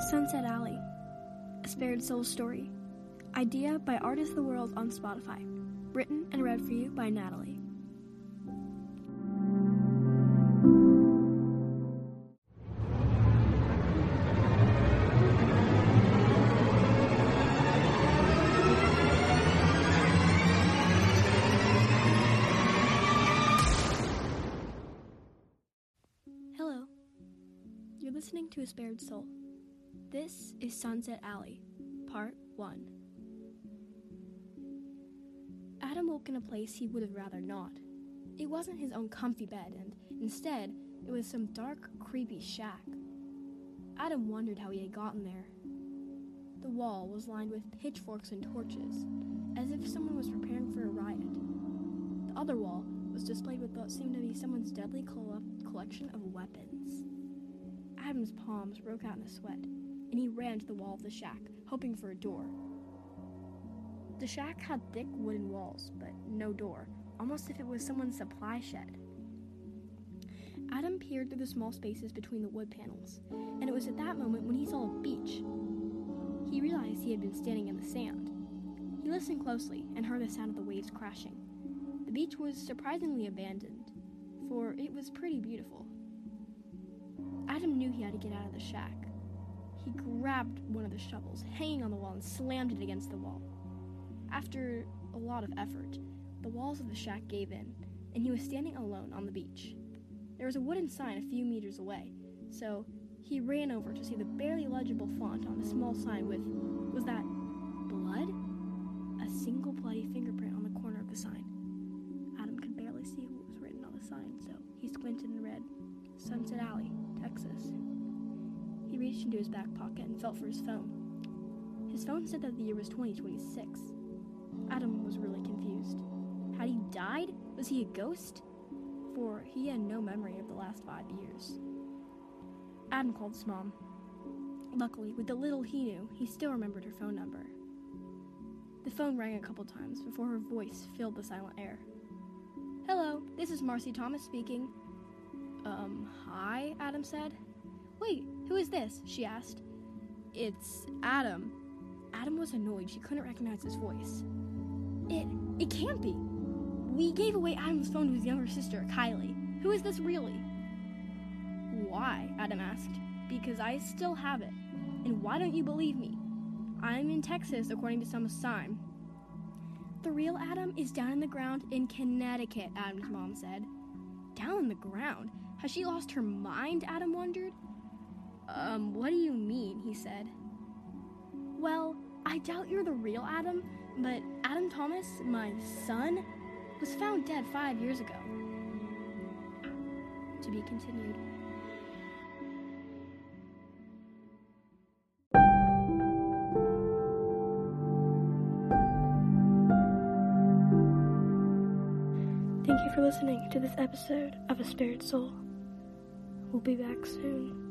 Sunset Alley, a spared Soul Story. Idea by Artist the World on Spotify. Written and read for you by Natalie. Hello. You're listening to A Spared Soul. This is Sunset Alley, Part 1. Adam woke in a place he would have rather not. It wasn't his own comfy bed, and instead, it was some dark, creepy shack. Adam wondered how he had gotten there. The wall was lined with pitchforks and torches, as if someone was preparing for a riot. The other wall was displayed with what seemed to be someone's deadly collection of weapons. Adam's palms broke out in a sweat, and he ran to the wall of the shack, hoping for a door. The shack had thick wooden walls, but no door, almost as if it was someone's supply shed. Adam peered through the small spaces between the wood panels, and it was at that moment when he saw a beach. He realized he had been standing in the sand. He listened closely and heard the sound of the waves crashing. The beach was surprisingly abandoned, for it was pretty beautiful. Adam knew he had to get out of the shack. He grabbed one of the shovels hanging on the wall and slammed it against the wall. After a lot of effort, the walls of the shack gave in, and he was standing alone on the beach. There was a wooden sign a few meters away, so he ran over to see the barely legible font on the small sign with was that blood? A single bloody fingerprint on the corner of the sign. Adam could barely see what was written on the sign, so he squinted and read Sunset Alley, Texas. He reached into his back pocket and felt for his phone. His phone said that the year was 2026. Adam was really confused. Had he died? Was he a ghost? For he had no memory of the last five years. Adam called his mom. Luckily, with the little he knew, he still remembered her phone number. The phone rang a couple times before her voice filled the silent air. Hello, this is Marcy Thomas speaking. Um, hi, Adam said. Wait, who is this? she asked. It's Adam. Adam was annoyed she couldn't recognize his voice. It it can't be. We gave away Adam's phone to his younger sister, Kylie. Who is this really? Why? Adam asked. Because I still have it. And why don't you believe me? I'm in Texas, according to some sign. The real Adam is down in the ground in Connecticut, Adam's mom said. Down in the ground? Has she lost her mind? Adam wondered. Um, what do you mean? he said. Well, I doubt you're the real Adam, but Adam Thomas, my son, was found dead five years ago. To be continued. Thank you for listening to this episode of A Spared Soul. We'll be back soon.